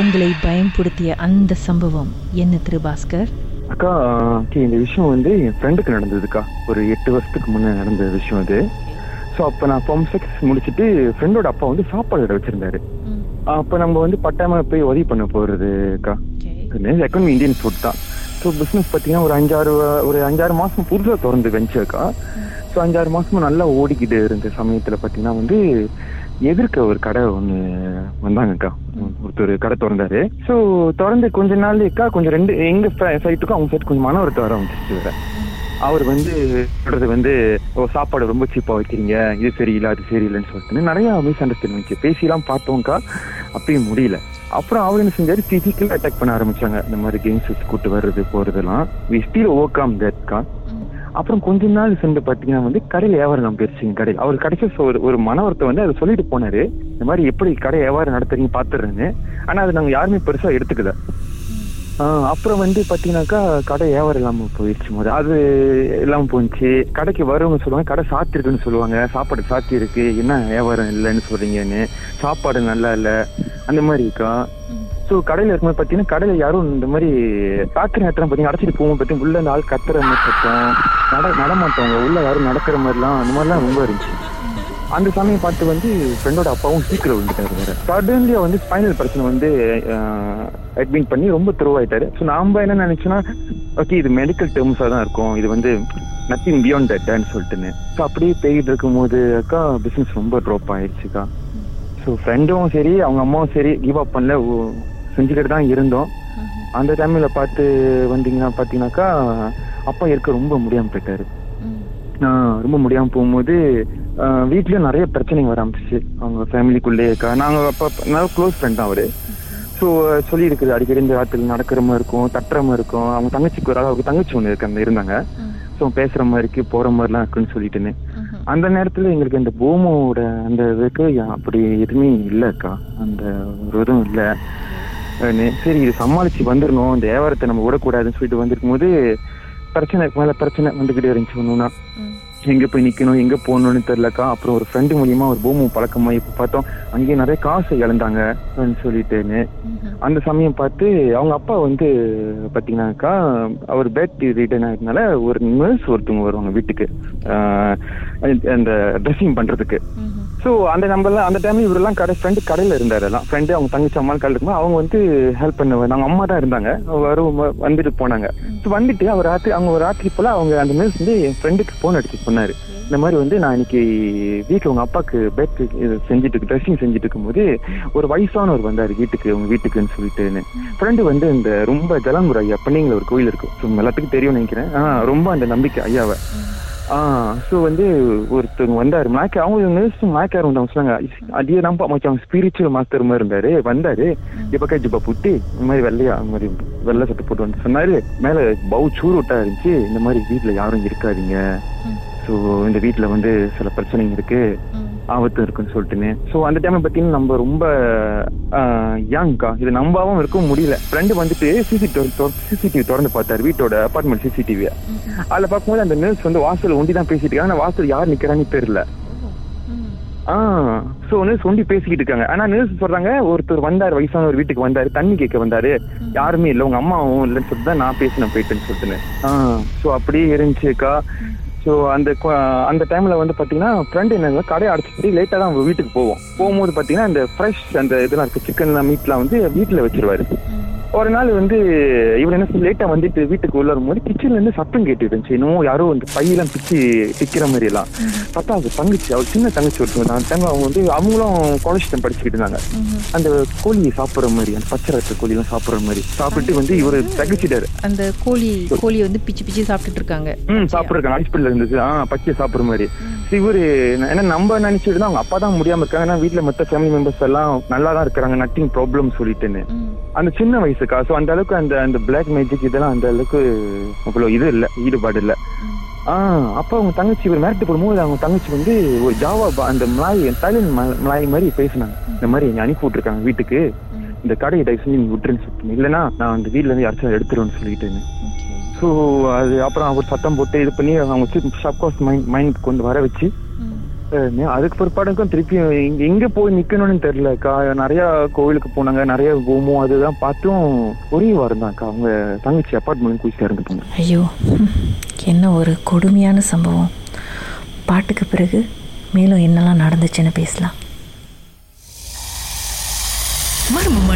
உங்களை பயன்படுத்திய அந்த சம்பவம் என்ன திரு பாஸ்கர் அக்கா இந்த விஷயம் வந்து என் ஃப்ரெண்டுக்கு நடந்ததுக்கா. ஒரு எட்டு வருஷத்துக்கு முன்னே நடந்த விஷயம் இது ஸோ அப்போ நான் ஃபார்ம் சிக்ஸ் முடிச்சுட்டு ஃப்ரெண்டோட அப்பா வந்து சாப்பாடு கடை வச்சிருந்தாரு. அப்போ நம்ம வந்து பட்டாம போய் உதவி பண்ண போறதுக்கா எக்கனமி இந்தியன் ஃபுட் தான். ஸோ பிஸ்னஸ் பார்த்தீங்கன்னா ஒரு அஞ்சாறு ஒரு அஞ்சாறு மாசம் புதுசாக திறந்து வெஞ்சர்க்கா ஸோ அஞ்சாறு மாசமா நல்லா ஓடிக்கிட்டு இருந்த சமயத்தில் பார்த்தீங்கன்னா வந்து எதிர்க்க ஒரு கடை ஒன்று வந்தாங்கக்கா ஒருத்தர் கடை திறந்தாரு. ஸோ திறந்து கொஞ்ச நாள்க்கா கொஞ்சம் ரெண்டு எங்கள் சைட்டுக்கும் அவங்க சைட்டு கொஞ்சம் மன ஒருத்தர் வர வந்துச்சு வேற. அவர் வந்து சொல்றது வந்து ஓ சாப்பாடு ரொம்ப சீப்பாக வைக்கிறீங்க. இது சரியில்லை அது சரியில்லைன்னு சொல்லிட்டு நிறையா மிஸ் அண்டர்ஸ்டாண்டிங் வந்துச்சு பேசிலாம் பார்த்தோம்க்கா அப்பயும் முடியல. அப்புறம் அவர் என்ன செஞ்சாரு? பிசிக்கல் அட்டாக் பண்ண ஆரம்பிச்சாங்க. இந்த மாதிரி கேம்ஸ் கூட்டு வர்றது போறதெல்லாம். வி ஸ்டில் ஓவர் கம் தட்கா அப்புறம் கொஞ்ச நாள் சென்று பாத்தீங்கன்னா வந்து கடையில் வியாபாரம் போயிருச்சுங்க கடையில். அவர் கடைசி ஒரு ஒரு மனவரத்தை வந்து அதை சொல்லிட்டு போனாரு. இந்த மாதிரி எப்படி கடை வியாபாரம் நடத்துறீங்க பாத்துறேன்னு ஆனா அது நாங்க யாருமே பெருசா எடுத்துக்கல. அப்புறம் வந்து பாத்தீங்கன்னாக்கா கடை வியாபாரம் இல்லாம போயிடுச்சு போது அது இல்லாம போச்சு. கடைக்கு வரவங்க சொல்லுவாங்க கடை சாத்திருக்குன்னு சொல்லுவாங்க. சாப்பாடு சாத்தி இருக்கு என்ன வியாபாரம் இல்லைன்னு சொல்றீங்கன்னு. சாப்பாடு நல்லா இல்லை. அந்த மாதிரி இருக்கும் ஸோ கடையில் இருக்கும்போது பார்த்தீங்கன்னா கடையில் யாரும் இந்த மாதிரி ஃபேக்டரி நேரத்தில் பார்த்தீங்கன்னா அடைச்சிட்டு போகும் பார்த்தீங்கன்னா உள்ள நாள் கத்துற மாதிரி சத்தம் நட நடமாட்டவங்க உள்ள யாரும் நடக்கிற மாதிரிலாம் அந்த மாதிரிலாம் ரொம்ப இருந்துச்சு. அந்த சமயம் பார்த்து வந்து ஃப்ரெண்டோட அப்பாவும் சீக்கிரம் விழுந்துட்டாரு வேற. சடன்லியா வந்து ஸ்பைனல் பிரச்சனை வந்து அட்மிட் பண்ணி ரொம்ப த்ரோவாயிட்டாரு ஸோ நாம என்ன நினைச்சோன்னா ஓகே இது மெடிக்கல் டேர்ம்ஸாக தான் இருக்கும். இது வந்து நத்திங் பியாண்ட் தட்னு சொல்லிட்டுன்னு. ஸோ அப்படியே போயிட்டு இருக்கும்போது அக்கா பிஸ்னஸ் ரொம்ப ட்ராப் ஆயிடுச்சுக்கா ஸோ ஃப்ரெண்டும் சரி அவங்க அம்மாவும் சரி கிவ் அப் பண்ணல. ஓ- செஞ்சுக்கிட்டு தான் இருந்தோம். அந்த டைமில் பார்த்து வந்தீங்கன்னா பார்த்தீங்கன்னாக்கா அப்பா இருக்க ரொம்ப முடியாமல் போயிட்டாரு. ரொம்ப முடியாமல் போகும்போது வீட்லயும் நிறைய பிரச்சனைங்க வர ஆரம்பிச்சிச்சு. அவங்க ஃபேமிலிக்குள்ளே இருக்கா நாங்கள் அப்போ நல்ல க்ளோஸ் ஃப்ரெண்ட் தான் அவரு. ஸோ சொல்லி இருக்குது அடிக்கடி இந்த ராத்திரி நடக்கிற மாதிரி இருக்கும் தட்டுற மாதிரி இருக்கும். அவங்க தங்கச்சிக்கு ஒரு அளவுக்கு தங்கச்சி ஒன்று இருக்கு அந்த இருந்தாங்க. ஸோ பேசுற மாதிரி இருக்கு போற மாதிரிலாம் இருக்குன்னு சொல்லிட்டுன்னு. அந்த நேரத்துல எங்களுக்கு இந்த பூமோட அந்த இதுக்கு அப்படி எதுவுமே இல்லைக்கா அந்த ஒரு இதுவும் இல்லை. சரி இது சமாளிச்சு வந்துடணும் இந்த வியாபாரத்தை நம்ம விடக்கூடாதுன்னு சொல்லிட்டு வந்திருக்கும் போது பிரச்சனைக்கு மேல பிரச்சனை வந்துகிட்டே இருந்துச்சு ஒண்ணுனா எங்க போய் நிக்கணும் எங்க போகணும்னு தெரியலக்கா. அப்புறம் ஒரு ஃப்ரெண்டு மூலியமா ஒரு பூமு பழக்கமாயி இப்ப பார்த்தோம் அங்கேயே நிறைய காசு இழந்தாங்க சொல்லிட்டுன்னு. அந்த சமயம் பார்த்து அவங்க அப்பா வந்து பாத்தீங்கன்னாக்கா அவர் பேட் ரிட்டர்ன் ஆயிருந்தனால ஒரு நர்ஸ் ஒருத்தவங்க வருவாங்க வீட்டுக்கு. அந்த ட்ரெஸ்ஸிங் பண்றதுக்கு. ஸோ அந்த நம்பர்ல அந்த டைம்ல இவரெல்லாம் கடை ஃப்ரெண்டு கடையில இருந்தாரு எல்லாம். ஃப்ரெண்டு அவங்க தங்கச்சி அம்மா கடையில் இருக்கும்போது அவங்க வந்து ஹெல்ப் பண்ண அவங்க அம்மா தான் இருந்தாங்க. வரும் வந்துட்டு போனாங்க. ஸோ வந்துட்டு அவர் ராத்திரி அவங்க ஒரு ராத்திரி போல அவங்க அந்த நர்ஸ் வந்து என் ஃப்ரெண்டுக்கு ஃபோன் அடிச்சு சொன்னாரு இந்த மாதிரி வந்து நான் இன்னைக்கு வீட்டில் உங்கள் அப்பாவுக்கு பேட் இது செஞ்சுட்டு ட்ரெஸ்ஸிங் செஞ்சுட்டு இருக்கும்போது ஒரு வயசானவர் வந்தார் வீட்டுக்கு உங்கள் வீட்டுக்குன்னு சொல்லிட்டுன்னு. ஃப்ரெண்டு வந்து இந்த ரொம்ப ஜலங்குற ஐயா பண்ணிங்கள ஒரு கோயில் இருக்கும் ஸோ எல்லாத்துக்கும் தெரியும்னு நினைக்கிறேன். ஆ ரொம்ப அந்த நம்பிக்கை ஐயாவை. ஆ ஸோ வந்து ஒருத்தவங்க வந்தார். மேக்கே அவங்க இவங்க மேக்கார் வந்து அவங்க சொன்னாங்க அதே நம்ப மச்சான் ஸ்பிரிச்சுவல் மாஸ்டர் மாதிரி இருந்தாரு. வந்தாரு. இப்பக்கா ஜிப்பா புட்டி இந்த மாதிரி வெள்ளையா அந்த மாதிரி வெள்ளை சட்டை போட்டு வந்து சொன்னாரு. மேலே பவு சூறு விட்டா இருந்துச்சு. இந்த மாதிரி வீட்டில் யாரும் இருக்காதீங்க. ஸோ இந்த வீட்டுல வந்து சில பிரச்சனைங்க இருக்கு. ஆபத்து இருக்குன்னு சொல்லிட்டுன்னு ஸோ அந்த டைம்ல பார்த்தீங்கன்னா நம்ம ரொம்ப யங்க்கா இது நம்பாவும் இருக்கவும் முடியல. ஃப்ரெண்டு வந்துட்டு சிசிடிவி சிசிடிவி திறந்து பார்த்தாரு. வீட்டோட அபார்ட்மெண்ட் சிசிடிவியை அதில் பார்க்கும்போது அந்த நர்ஸ் வந்து வாசல் ஒண்டி தான் பேசிட்டு இருக்காங்க. ஆனா வாசல் யார் நிக்கிறான்னு தெரியல. ஆ சோ நர்ஸ் ஒண்டி பேசிக்கிட்டு இருக்காங்க. ஆனா நர்ஸ் சொல்றாங்க ஒருத்தர் வந்தாரு வயசான ஒரு வீட்டுக்கு வந்தாரு தண்ணி கேட்க வந்தாரு. யாருமே இல்ல. உங்க அம்மாவும் இல்லைன்னு சொல்லிட்டு தான் நான் பேசினேன் போயிட்டுன்னு சொல்லிட்டுன்னு. ஆ சோ அப்படியே இருந்துச்சுக்கா ஸோ அந்த அந்த டைம்ல வந்து பாத்தீங்கன்னா ஃப்ரெண்ட் என்ன கடையை அடைச்சிட்டு லேட்டாக தான் வீட்டுக்கு போவோம். போகும்போது பாத்தீங்கன்னா அந்த ஃப்ரெஷ் அந்த இதெல்லாம் இருக்கு சிக்கன் மீட்லாம் வந்து வீட்டுல வச்சிருவாரு. ஒரு நாள் வந்து இவர் என்ன லேட்டா வந்துட்டு வீட்டுக்கு உள்ள வரும்போது கிச்சன்ல இருந்து சத்தம் கேட்டு இருந்துச்சு. இன்னும் யாரோ வந்து பையெல்லாம் பிச்சு பிக்கிற மாதிரி எல்லாம். பார்த்தா அது தங்கச்சி அவர் சின்ன தங்கச்சி ஒருத்தவங்க அந்த டைம் அவங்க வந்து அவங்களும் காலேஜ் டைம் படிச்சுக்கிட்டு இருந்தாங்க. அந்த கோழி சாப்பிடுற மாதிரி அந்த பச்சை ரத்த கோழி எல்லாம் சாப்பிடுற மாதிரி. சாப்பிட்டு வந்து இவரு தகச்சிட்டாரு. அந்த கோழி கோழி வந்து பிச்சு பிச்சு சாப்பிட்டுட்டு இருக்காங்க. ம் சாப்பிட்ருக்காங்க ஹாஸ்பிட்டல் இருந்துச்சு. ஆ பச்சை சாப்பிடுற மாதிரி. இவரு ஏன்னா நம்ம நினைச்சிட்டு தான் அவங்க அப்பா தான் முடியாம இருக்காங்க. ஏன்னா வீட்டுல மத்த ஃபேமிலி மெம்பர்ஸ் எல்லாம் நல்லா தான் இருக்கிறாங்க. நட்டிங் ப்ராப்ளம் சொல்லிட்டுன்னு. அந்த சின்ன வயசுக்கா ஸோ அந்த அளவுக்கு அந்த அந்த பிளாக் மேஜிக் இதெல்லாம் அந்த அளவுக்கு அவ்வளோ இது இல்லை ஈடுபாடு இல்லை. ஆ அப்போ அவங்க தங்கச்சி ஒரு மிரட்டு போடும்போது அவங்க தங்கச்சி வந்து ஒரு ஜாவா அந்த மலாய் தைலண்ட் ம- மலாய் மாதிரி பேசினாங்க. இந்த மாதிரி என்னை அனுப்பி விட்டுருக்காங்க வீட்டுக்கு. இந்த கடையை தயவு செஞ்சு நீங்க விட்டுருன்னு சொல்லிட்டு இல்லைன்னா நான் அந்த வீட்டில் இருந்து யாராச்சும் எடுத்துருவேன்னு சொல்லிட்டு ஸோ அது அப்புறம் அவர் சத்தம் போட்டு இது பண்ணி அவங்க சப்காஸ் மைண்ட் மைண்ட் கொண்டு வர வச்சு அதுக்கு பிற்பாடுக்கும் திருப்பியும் இங்க எங்க போய் நிக்கணும்னு தெரியலக்கா நிறைய கோவிலுக்கு போனாங்க நிறைய ஹோமம் அதுதான் பார்த்தும் ஒரே வாரம் தான்க்கா அவங்க தங்கச்சி அப்பார்ட்மெண்ட் போய் சேர்ந்துட்டாங்க ஐயோ என்ன ஒரு கொடுமையான சம்பவம். பாட்டுக்கு பிறகு மேலும் என்னெல்லாம் நடந்துச்சுன்னு பேசலாம்.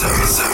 Sarah.